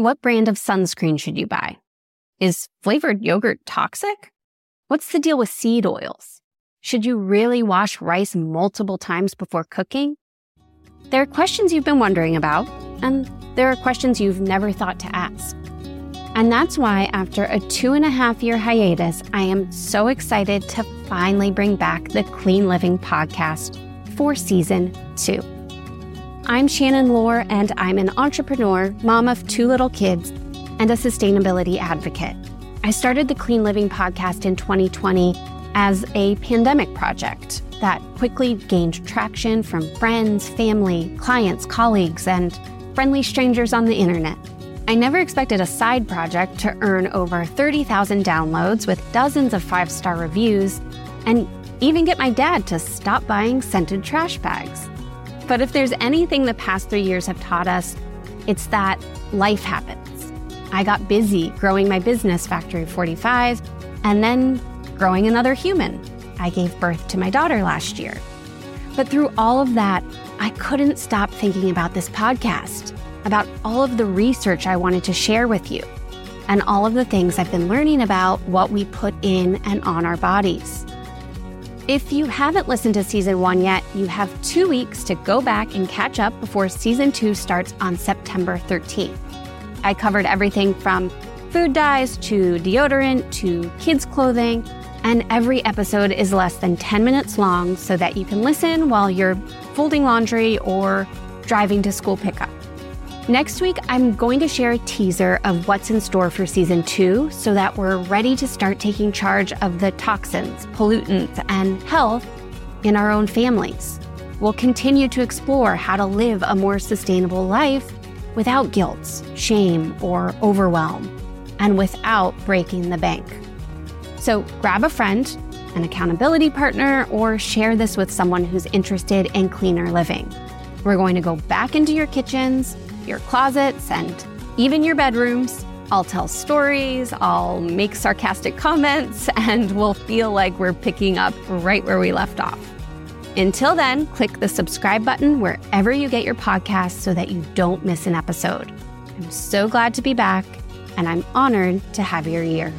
What brand of sunscreen should you buy? Is flavored yogurt toxic? What's the deal with seed oils? Should you really wash rice multiple times before cooking? There are questions you've been wondering about, and there are questions you've never thought to ask. And that's why, after a two and a half year hiatus, I am so excited to finally bring back the Clean Living podcast for season two. I'm Shannon Lohr, and I'm an entrepreneur, mom of two little kids, and a sustainability advocate. I started the Clean Living podcast in 2020 as a pandemic project that quickly gained traction from friends, family, clients, colleagues, and friendly strangers on the internet. I never expected a side project to earn over 30,000 downloads with dozens of five star reviews and even get my dad to stop buying scented trash bags. But if there's anything the past three years have taught us, it's that life happens. I got busy growing my business, Factory 45, and then growing another human. I gave birth to my daughter last year. But through all of that, I couldn't stop thinking about this podcast, about all of the research I wanted to share with you, and all of the things I've been learning about what we put in and on our bodies. If you haven't listened to season one yet, you have two weeks to go back and catch up before season two starts on September 13th. I covered everything from food dyes to deodorant to kids' clothing, and every episode is less than 10 minutes long so that you can listen while you're folding laundry or driving to school pickup. Next week, I'm going to share a teaser of what's in store for season two so that we're ready to start taking charge of the toxins, pollutants, and health in our own families. We'll continue to explore how to live a more sustainable life without guilt, shame, or overwhelm, and without breaking the bank. So grab a friend, an accountability partner, or share this with someone who's interested in cleaner living. We're going to go back into your kitchens your closets, and even your bedrooms. I'll tell stories, I'll make sarcastic comments, and we'll feel like we're picking up right where we left off. Until then, click the subscribe button wherever you get your podcast so that you don't miss an episode. I'm so glad to be back, and I'm honored to have your ear.